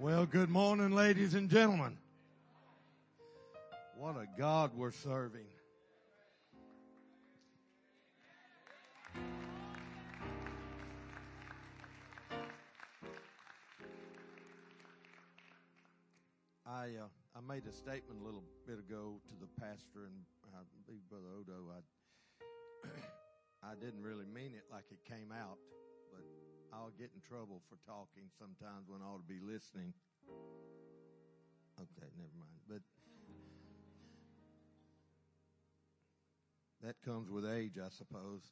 Well, good morning, ladies and gentlemen. What a God we're serving. I uh, I made a statement a little bit ago to the pastor and I believe Brother Odo. I I didn't really mean it like it came out, I'll get in trouble for talking sometimes when I ought to be listening. Okay, never mind. But that comes with age, I suppose.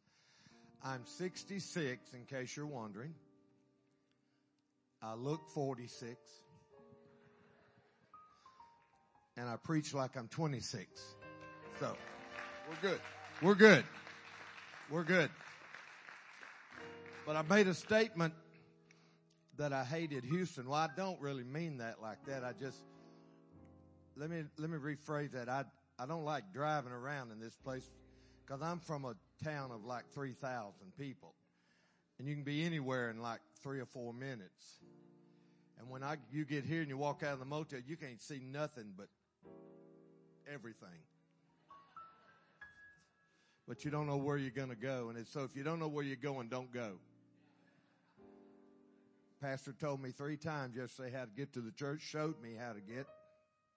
I'm 66, in case you're wondering. I look 46. And I preach like I'm 26. So, we're good. We're good. We're good. But I made a statement that I hated Houston. Well, I don't really mean that like that. I just, let me, let me rephrase that. I, I don't like driving around in this place because I'm from a town of like 3,000 people and you can be anywhere in like three or four minutes. And when I, you get here and you walk out of the motel, you can't see nothing but everything. But you don't know where you're going to go. And so if you don't know where you're going, don't go. Pastor told me three times yesterday how to get to the church, showed me how to get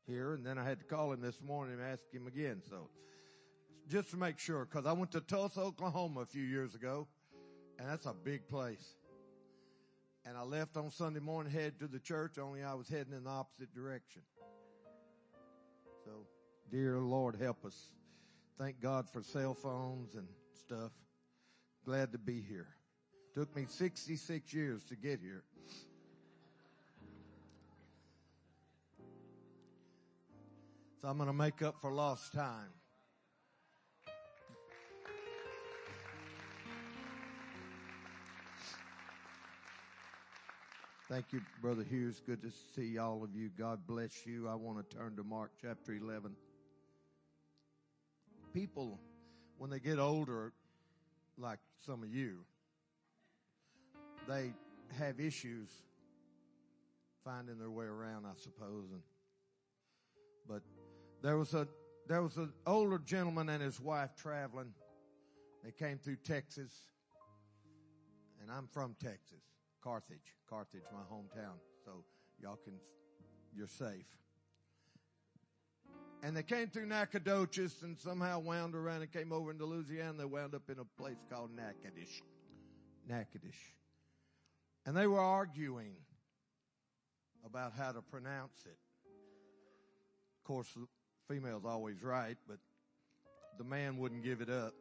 here, and then I had to call him this morning and ask him again. So just to make sure, cause I went to Tulsa, Oklahoma a few years ago, and that's a big place. And I left on Sunday morning, head to the church, only I was heading in the opposite direction. So, dear Lord, help us. Thank God for cell phones and stuff. Glad to be here. Took me 66 years to get here. So I'm going to make up for lost time. Thank you, Brother Hughes. Good to see all of you. God bless you. I want to turn to Mark chapter 11. People, when they get older, like some of you, they have issues finding their way around, I suppose. And, but there was a, there was an older gentleman and his wife traveling. They came through Texas and I'm from Texas, Carthage, Carthage, my hometown. So y'all can, you're safe. And they came through Nacogdoches and somehow wound around and came over into Louisiana. They wound up in a place called Natchitoches. Natchitoches. And they were arguing about how to pronounce it. Of course, the female's always right, but the man wouldn't give it up.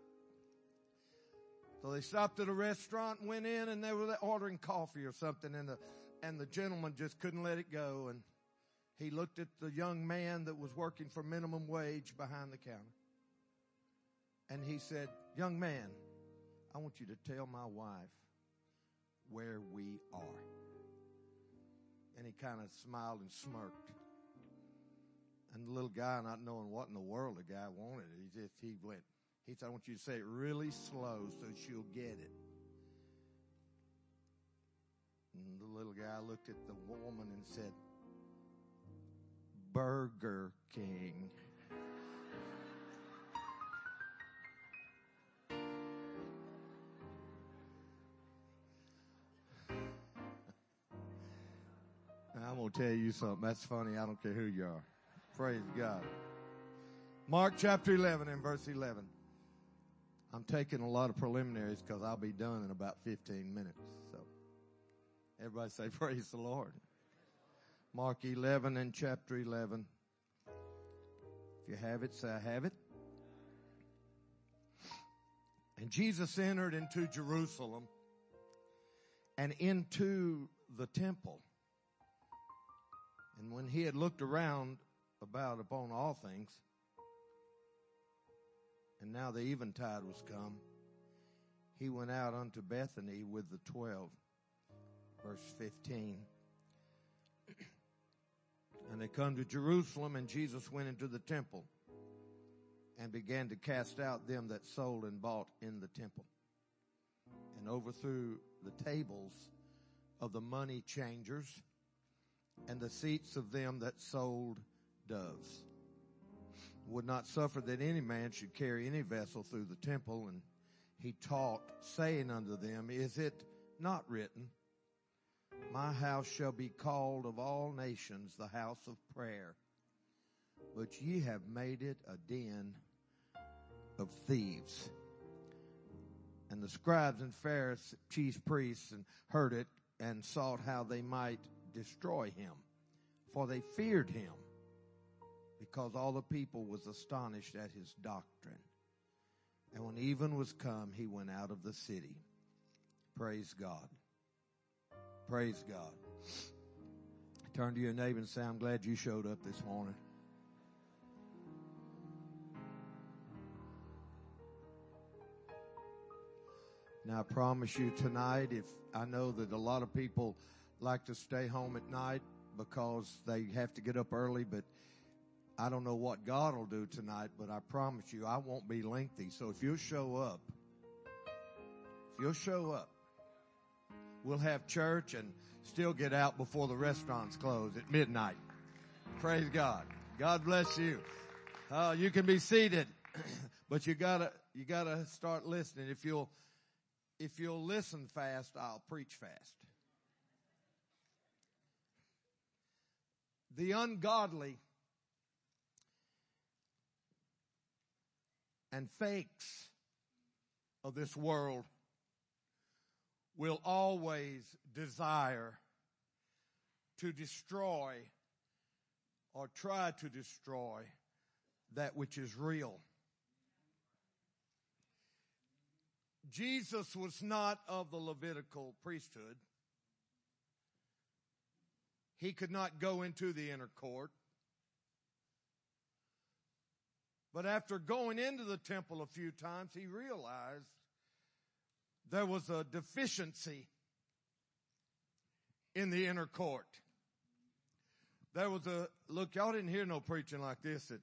So they stopped at a restaurant went in and they were ordering coffee or something and the, and the gentleman just couldn't let it go and he looked at the young man that was working for minimum wage behind the counter. And he said, young man, I want you to tell my wife where we are. And he kind of smiled and smirked. And the little guy, not knowing what in the world the guy wanted, he just, he went, he said, I want you to say it really slow so she'll get it. And the little guy looked at the woman and said, Burger King. I'm going to tell you something. That's funny. I don't care who you are. Praise God. Mark chapter 11 and verse 11. I'm taking a lot of preliminaries because I'll be done in about 15 minutes. So everybody say praise the Lord. Mark 11 and chapter 11. If you have it, say I have it. And Jesus entered into Jerusalem and into the temple. And when he had looked around about upon all things, and now the eventide was come, he went out unto Bethany with the twelve. Verse 15. and they come to Jerusalem, and Jesus went into the temple and began to cast out them that sold and bought in the temple, and overthrew the tables of the money changers and the seats of them that sold doves. Would not suffer that any man should carry any vessel through the temple, and he taught, saying unto them, Is it not written, My house shall be called of all nations the house of prayer, but ye have made it a den of thieves. And the scribes and Pharisees, chief priests, and heard it and sought how they might destroy him, for they feared him, because all the people was astonished at his doctrine. And when even was come, he went out of the city. Praise God. Praise God. Turn to your neighbor and say, I'm glad you showed up this morning. Now, I promise you tonight, if I know that a lot of people like to stay home at night because they have to get up early, but I don't know what God will do tonight, but I promise you I won't be lengthy. So if you'll show up, if you'll show up, we'll have church and still get out before the restaurants close at midnight. Praise God. God bless you. Uh, you can be seated, but you gotta, you gotta start listening. If you'll, if you'll listen fast, I'll preach fast. The ungodly and fakes of this world will always desire to destroy or try to destroy that which is real. Jesus was not of the Levitical priesthood. He could not go into the inner court. But after going into the temple a few times, he realized there was a deficiency in the inner court. There was a, look, y'all didn't hear no preaching like this at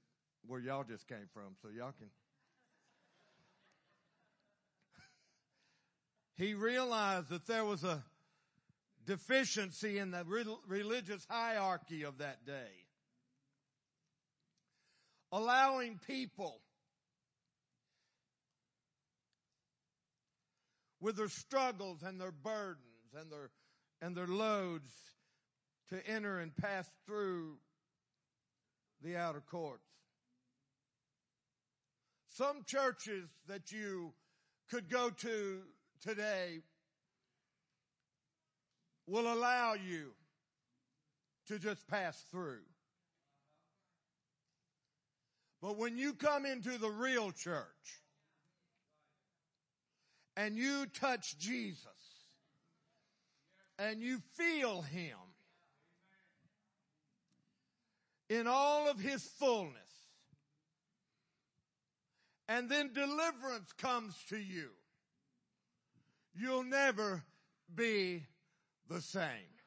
where y'all just came from, so y'all can. he realized that there was a deficiency in the religious hierarchy of that day allowing people with their struggles and their burdens and their and their loads to enter and pass through the outer courts. Some churches that you could go to today will allow you to just pass through. But when you come into the real church and you touch Jesus and you feel Him in all of His fullness, and then deliverance comes to you, you'll never be the same.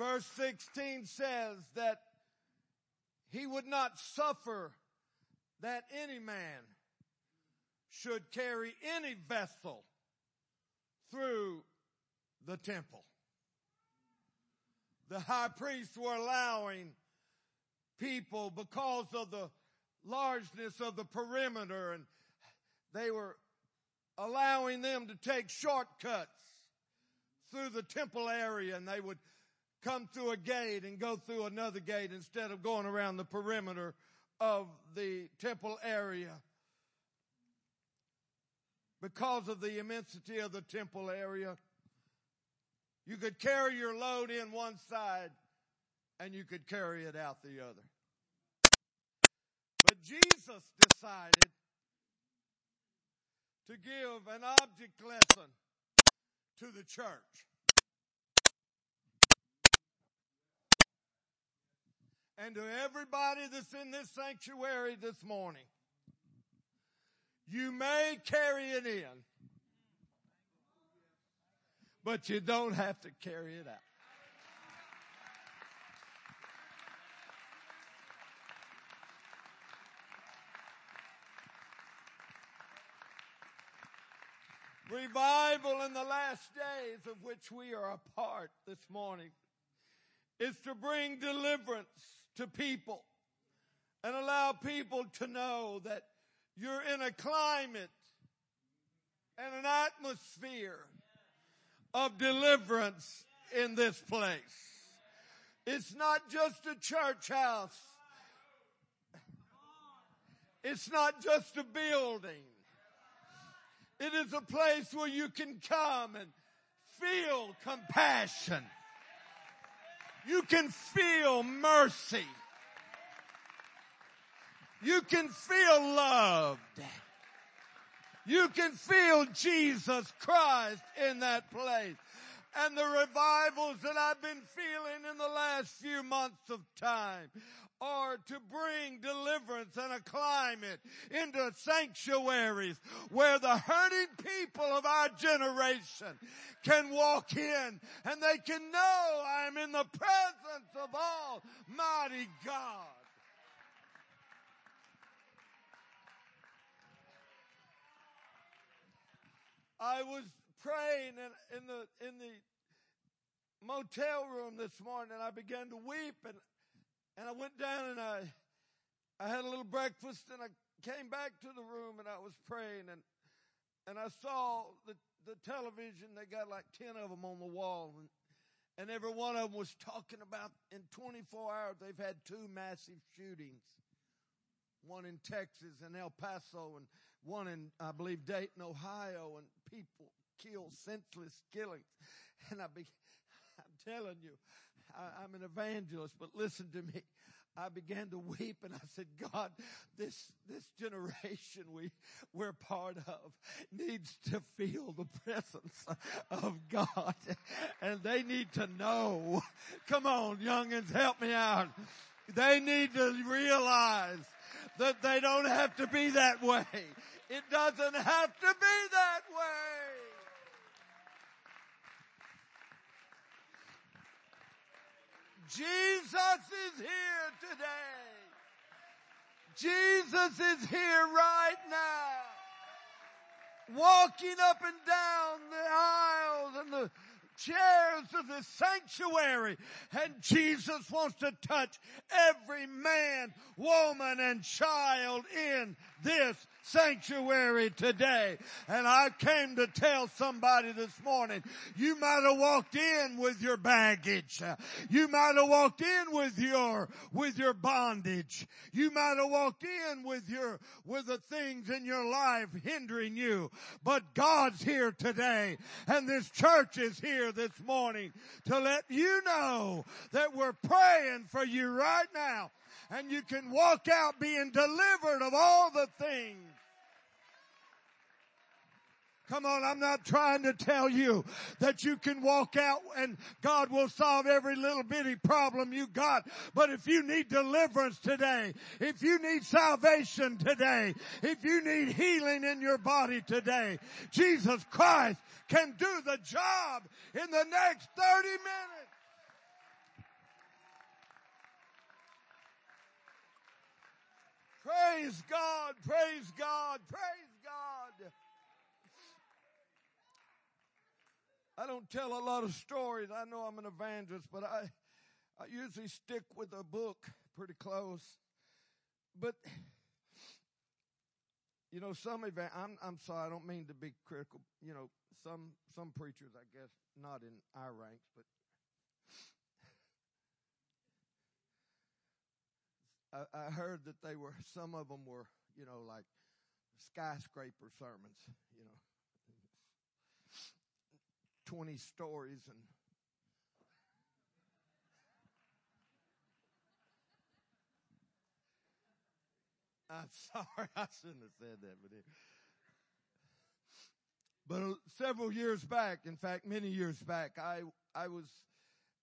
verse 16 says that he would not suffer that any man should carry any vessel through the temple. The high priests were allowing people because of the largeness of the perimeter and they were allowing them to take shortcuts through the temple area and they would come through a gate and go through another gate instead of going around the perimeter of the temple area. Because of the immensity of the temple area, you could carry your load in one side and you could carry it out the other. But Jesus decided to give an object lesson to the church. and to everybody that's in this sanctuary this morning. You may carry it in, but you don't have to carry it out. Revival in the last days of which we are a part this morning is to bring deliverance to people and allow people to know that you're in a climate and an atmosphere of deliverance in this place. It's not just a church house. It's not just a building. It is a place where you can come and feel compassion. You can feel mercy. You can feel loved. You can feel Jesus Christ in that place. And the revivals that I've been feeling in the last few months of time are to bring deliverance and a climate into sanctuaries where the hurting people of our generation can walk in and they can know I'm in the presence of Almighty God. I was praying in, in the in the motel room this morning and I began to weep and and I went down and I, I had a little breakfast and I came back to the room and I was praying and, and I saw the, the television. They got like 10 of them on the wall and, and every one of them was talking about in 24 hours they've had two massive shootings. One in Texas and El Paso and one in, I believe, Dayton, Ohio and people killed, senseless killings. And I be, I'm telling you, I, I'm an evangelist, but listen to me. I began to weep and I said, God, this, this generation we, we're part of needs to feel the presence of God and they need to know. Come on, youngins, help me out. They need to realize that they don't have to be that way. It doesn't have to be that way. Jesus is here today. Jesus is here right now. Walking up and down the aisles and the chairs of the sanctuary. And Jesus wants to touch every man, woman, and child in this sanctuary today. And I came to tell somebody this morning, you might have walked in with your baggage. You might have walked in with your, with your bondage. You might have walked in with your, with the things in your life hindering you. But God's here today and this church is here this morning to let you know that we're praying for you right now and you can walk out being delivered of all the things. Come on, I'm not trying to tell you that you can walk out and God will solve every little bitty problem you got. But if you need deliverance today, if you need salvation today, if you need healing in your body today, Jesus Christ can do the job in the next 30 minutes. Praise God, praise God, praise God. I don't tell a lot of stories. I know I'm an evangelist, but I, I usually stick with a book pretty close. But, you know, some event, I'm, I'm sorry, I don't mean to be critical. You know, some, some preachers, I guess, not in our ranks, but I, I heard that they were, some of them were, you know, like skyscraper sermons, you know, 20 stories and I'm sorry, I shouldn't have said that, but but uh, several years back, in fact, many years back, I I was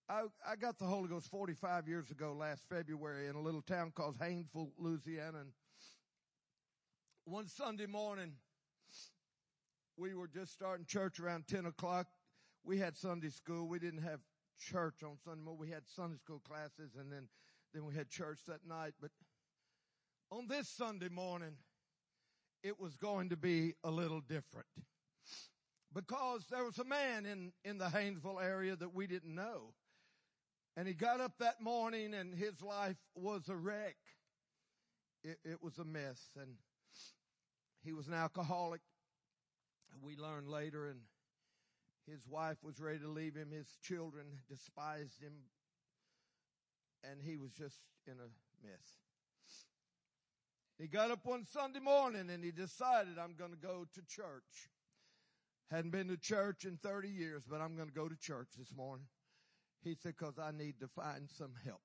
I, I got the Holy Ghost 45 years ago last February in a little town called Haynesville, Louisiana. And one Sunday morning, we were just starting church around 10 o'clock. We had Sunday school. We didn't have church on Sunday morning. We had Sunday school classes and then, then we had church that night. But on this Sunday morning, it was going to be a little different. because there was a man in, in the Haynesville area that we didn't know. And he got up that morning and his life was a wreck. It, it was a mess and he was an alcoholic. We learned later and his wife was ready to leave him. His children despised him and he was just in a mess. He got up one Sunday morning and he decided I'm going to go to church. Hadn't been to church in 30 years, but I'm going to go to church this morning. He said, cause I need to find some help.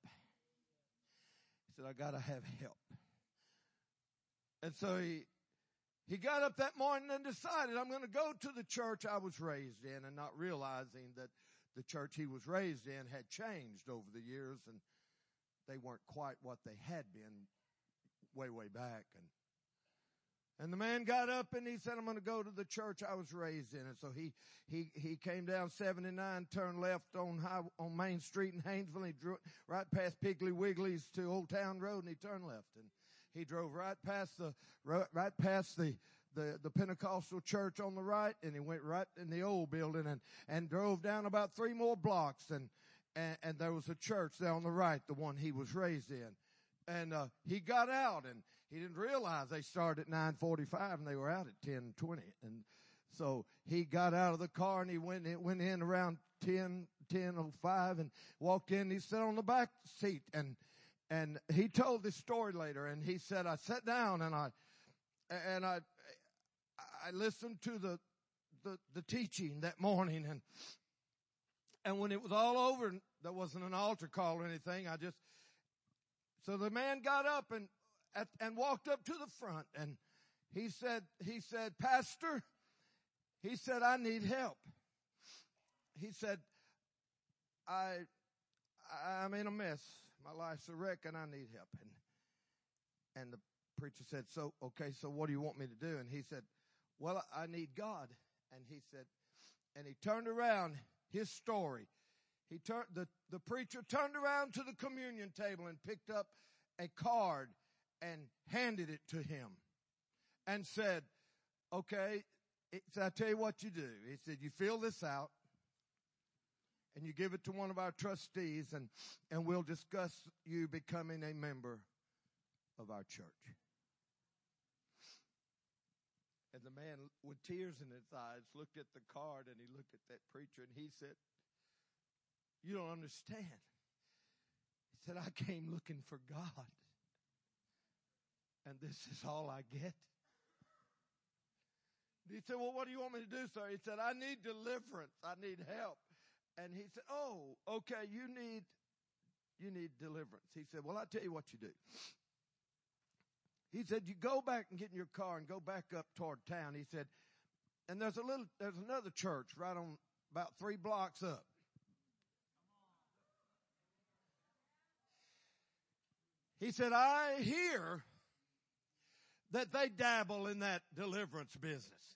He said, I gotta have help. And so he, he got up that morning and decided I'm going to go to the church I was raised in and not realizing that the church he was raised in had changed over the years and they weren't quite what they had been way, way back. And and the man got up and he said, I'm going to go to the church I was raised in. And so he, he, he came down 79, turned left on high, on Main Street in Haynesville. He drew right past Piggly Wiggly's to Old Town Road and he turned left and he drove right past the, right past the, the, the Pentecostal church on the right and he went right in the old building and, and drove down about three more blocks and, and, and there was a church there on the right, the one he was raised in. And, uh, he got out and he didn't realize they started at 945 and they were out at 1020. And so he got out of the car and he went, went in around 10, 1005 and walked in. He sat on the back seat and, and he told this story later and he said, I sat down and I, and I, I listened to the, the, the teaching that morning and, and when it was all over, there wasn't an altar call or anything. I just, so the man got up and, and walked up to the front and he said, he said, Pastor, he said, I need help. He said, I, I'm in a mess. My life's a wreck and I need help. And, and the preacher said, so, okay, so what do you want me to do? And he said, well, I need God. And he said, and he turned around his story. He turned, the, the preacher turned around to the communion table and picked up a card and handed it to him and said, okay, I tell you what you do. He said, you fill this out and you give it to one of our trustees and, and we'll discuss you becoming a member of our church. And the man with tears in his eyes looked at the card and he looked at that preacher and he said, you don't understand. He said, I came looking for God and this is all I get. He said, well, what do you want me to do, sir? He said, I need deliverance. I need help. And he said, oh, okay, you need, you need deliverance. He said, well, I'll tell you what you do. He said, you go back and get in your car and go back up toward town. He said, and there's a little, there's another church right on about three blocks up. He said, I hear that they dabble in that deliverance business.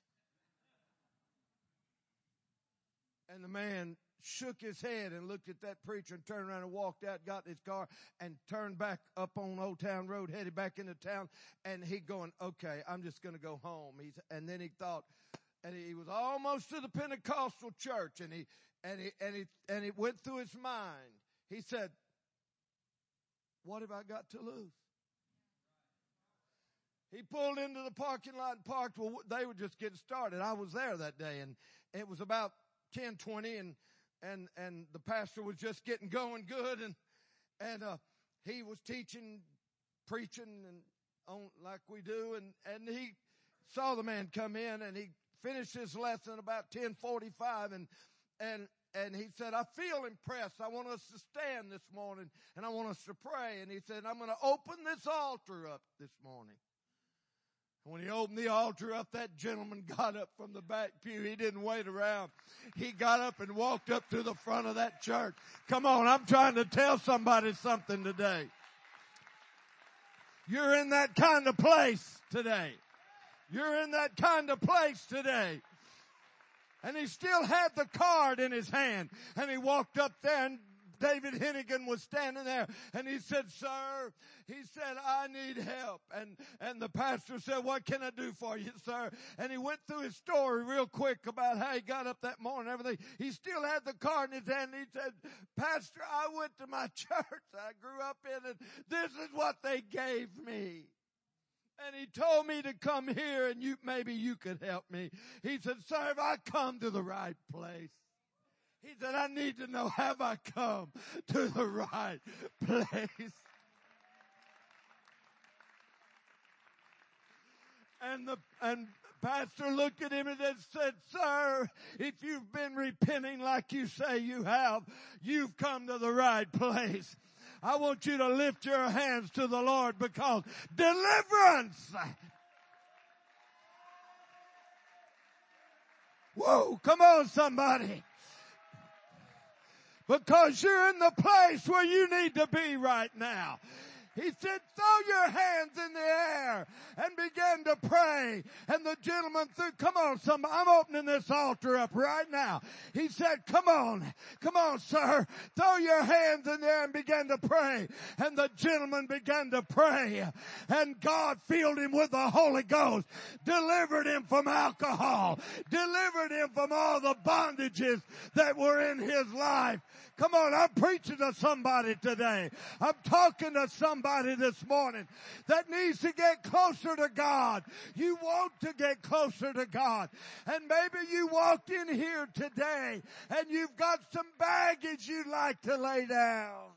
And the man shook his head and looked at that preacher and turned around and walked out, got in his car and turned back up on Old Town Road, headed back into town. And he going, okay, I'm just going to go home. He's, and then he thought, and he was almost to the Pentecostal church and he, and he, and he, and it went through his mind. He said, what have I got to lose? He pulled into the parking lot and parked. Well, they were just getting started. I was there that day and it was about 1020 and, and, and the pastor was just getting going good and, and, uh, he was teaching, preaching and on like we do and, and he saw the man come in and he finished his lesson about 1045 and, and, and he said, I feel impressed. I want us to stand this morning and I want us to pray. And he said, I'm going to open this altar up this morning. When he opened the altar up, that gentleman got up from the back pew. He didn't wait around. He got up and walked up to the front of that church. Come on, I'm trying to tell somebody something today. You're in that kind of place today. You're in that kind of place today. And he still had the card in his hand. And he walked up there and David Hennigan was standing there and he said, sir, he said, I need help. And, and the pastor said, what can I do for you, sir? And he went through his story real quick about how he got up that morning and everything. He still had the card in his hand. He said, pastor, I went to my church I grew up in and this is what they gave me. And he told me to come here and you, maybe you could help me. He said, sir, have I come to the right place? He said, I need to know, have I come to the right place? And the, and pastor looked at him and said, sir, if you've been repenting like you say you have, you've come to the right place. I want you to lift your hands to the Lord because deliverance. Whoa, come on somebody. Because you're in the place where you need to be right now. He said, throw your hands in the air and begin to pray. And the gentleman threw, come on, somebody, I'm opening this altar up right now. He said, come on, come on, sir, throw your hands in there and begin to pray. And the gentleman began to pray and God filled him with the Holy Ghost, delivered him from alcohol, delivered him from all the bondages that were in his life. Come on, I'm preaching to somebody today. I'm talking to somebody this morning that needs to get closer to God. You want to get closer to God. And maybe you walked in here today and you've got some baggage you'd like to lay down.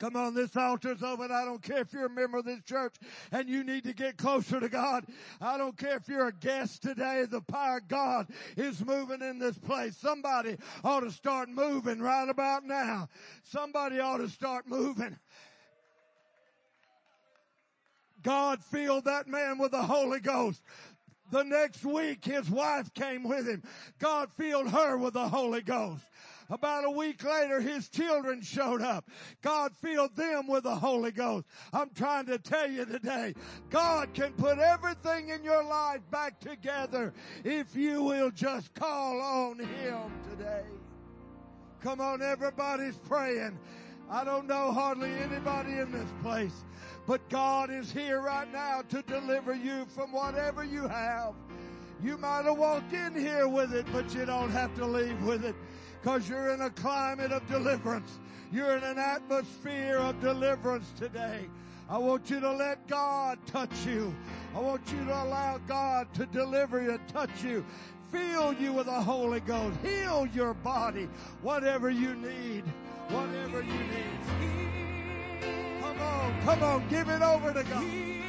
Come on, this altar's open. I don't care if you're a member of this church and you need to get closer to God. I don't care if you're a guest today. The power of God is moving in this place. Somebody ought to start moving right about now. Somebody ought to start moving. God filled that man with the Holy Ghost. The next week his wife came with him. God filled her with the Holy Ghost. About a week later, his children showed up. God filled them with the Holy Ghost. I'm trying to tell you today, God can put everything in your life back together if you will just call on Him today. Come on, everybody's praying. I don't know hardly anybody in this place, but God is here right now to deliver you from whatever you have. You might have walked in here with it, but you don't have to leave with it because you're in a climate of deliverance. You're in an atmosphere of deliverance today. I want you to let God touch you. I want you to allow God to deliver you, touch you, fill you with the Holy Ghost, heal your body, whatever you need, whatever you need. Come on, come on, give it over to God.